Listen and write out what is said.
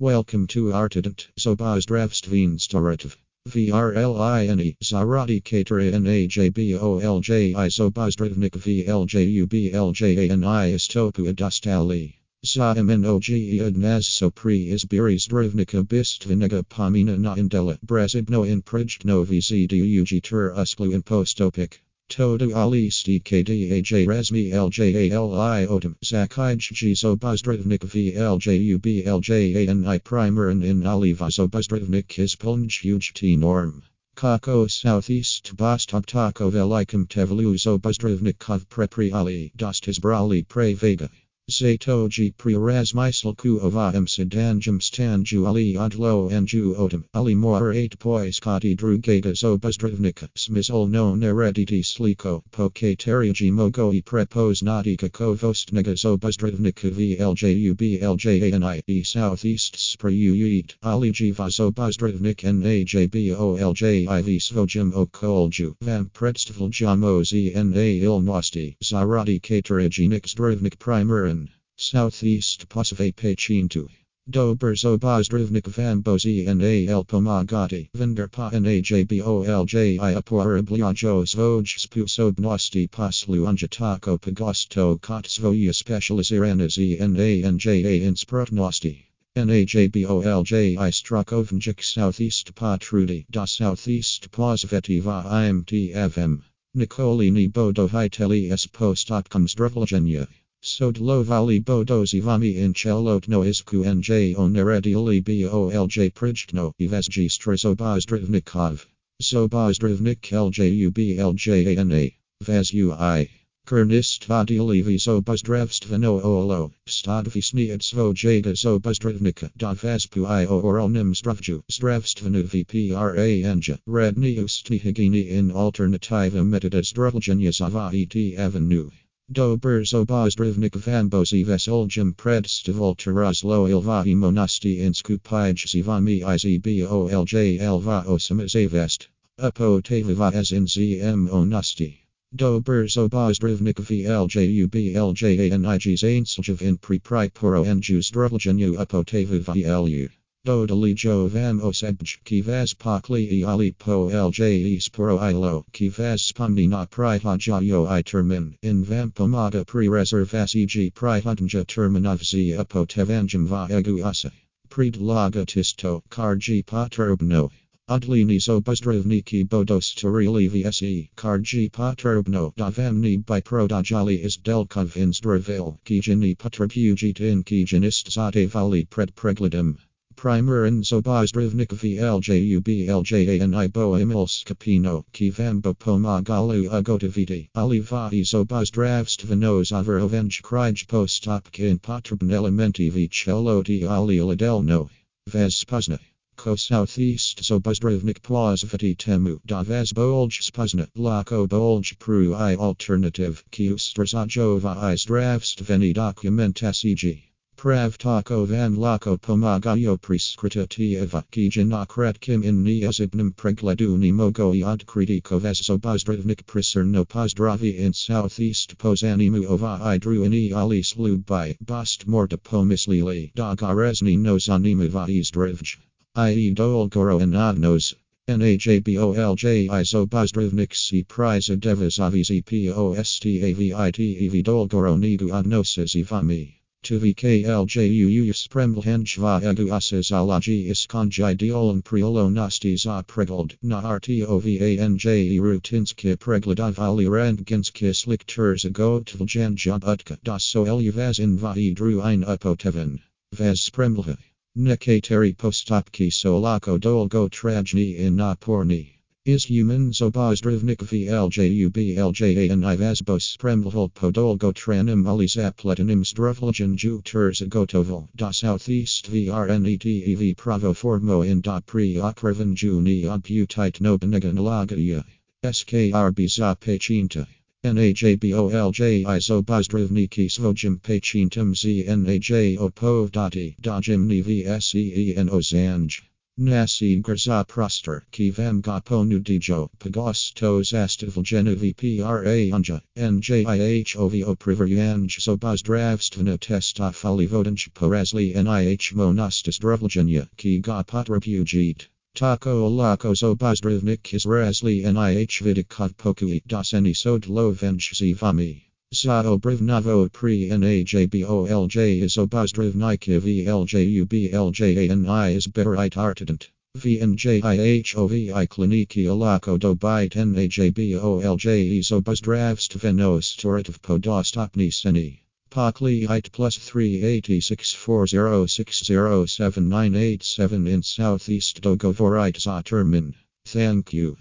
Welcome to Artident, Zobozdravstveen Storativ. VRLINE, Zarati Katerina Zobozdravnik VLJUBLJANI Istopu Adastali. Zaimenogi Adnaz Sopri Izbiris Drivnika Bistviniga Pamina na Indela Brezibno in Prijno VZDUG Tur Usklu in. Todu Ali STKDAJ Resmi LJALI Otam Zakij Buzdravnik VLJUBLJANI Primer and in Ali Vazobuzdravnik Ispolnj UGT Norm. Kako Southeast Bostok Tako Velikum Tevluzo Buzdravnikov Prepri Ali Dostizbrali Pre Vega. Zatoji prirazmisal ku ovam sedanjum stanju ali odlo anju otam ali mor 8 poiskati drugata zobuzdravnika smizol no nerediti sliko pokateriji mogo i prepos natika kovostnega zobuzdravnika vljublljani e southeast sprayuit ali jiva zobuzdravnik najbolji svojim okolju vam predstavil jamozi na ilnosti zaradi kateriji zdravnik primer Southeast Posve Pachintu. Dober Zobozdravnik Vambozi and AL Pomagati. Venderpa and AJBOLJ Iaporiblyajo Svoj Spusobnosti Poslu Anjatako Pagosto Kotsvoya Specializiranazi and ANJA Insprotnosti. NAJBOLJ I Strakovnjik Southeast Patrudi da Southeast Pozvetiva IMTFM. Nikolini Bodo Hiteli S Postotkom Zdravljenja. Sodlovali bodozivami in chelotno isku nj oneredili bolj prijtno i vesgi strezobozdravnikov. Zobozdravnik Ljubljana. Vezui. Kernist vadili zobozdravstveno olo. Stadvisniet svojega zobozdravnika. Da vespu i oronim zdravju. Zdravstvenu vpra anja. Redni ustni higini in alternativa metoda zdravljenja zaviti avenue. Dober zobozdravnik vambozi vesoljum predstavol terrazlo ilva monasti in skupij zivami izbolj elva osamazavest. Apotavava as in zm onasti. Dober zobozdravnik vljubljanij zainsljiv in pripriporo enju zdravljenju apotavava elu. Dodalijo vam osebj kivaz pakli i ali po lj sporo ilo kivaz spomnina prihajayo i termin in vam pomada pri reservasij prihadnja terminovzi apotevanjum va egu asa. Predlaga tisto karji patrobno. Odlini zobozdravniki bodostorili vse karji patrobno davamni by prodajali is delkov in zdravil kijini patrobujit in kijinist zate vali pred pregledem. Primer and zobozdravnik vljublljani bo emilskapino kivambo pomagalu agotaviti alivai zobozdravstveno zavarovenj krij postopkin potrebn elementi vicheloti ali ladelno. Vespuzna. Ko southeast zobozdravnik plazvati temu da vesbolj spuzna lako bolj pru i alternative ki ustrazajova i zdravstveni. Prav tako van lako pomagayo preskritativa kijinakret kim in neozibnim pregledu mogo i odkritiko vezobozdravnik priserno pozdravi in southeast pozanimu ova i druini ali slubai bost morta pomislili da garezni nozanimu va izdrivj. I dolgoro and adnos. NAJBOLJ izobozdravnik si priza devizavizi postAVITEV dolgoro nidu adnoses ivami. To VKLJU spremlhenjva egu asizalaji iskonji diolan priolo nasti za pregold na RTOVANJ rutinske pregledavali rentgenske slikturs agotvljan utka da so eluvaz in vai dru ein upoteven. Vez spremlhe. Nekateri postopki solako dolgo trajni in naporni. Is human zobozdravnik vljubljanij vazbos premlhol podolgo tranim alizapletinum zdravljan juturs gotovo da southeast vrnetev pravo formo in da pri okrevanju ni obutite nobenegan lagaya. Skrb za pachinta. NAJBOLJ izobozdravniki svojim pachintum znaj opovdati dajim ni vseen ozanj. Nasi Grza Proster, Kivam Gaponu Dijo, Pagostos Astivalgena VPRA Anja, NJIHOVO Priveryanj Sobozdravstvena Testa Falivodanj Porazli NIH Monastis Dravlgenia, Ki Gapat Repugit. Tako Olako Zobozdravnik Izrazli NIH Vidikot Pokui Daseni Sodlo Venj Zivami. Za obrivnavo pri NAJBOLJ is obozdravnike VLJUBLJANI is berite artident. VNJIHOVI kliniki alako dobite NAJBOLJ is obozdravstvenos torativ podostopni seni. Pakli it plus 386 40607987 in southeast Dogovorite za termin. Thank you.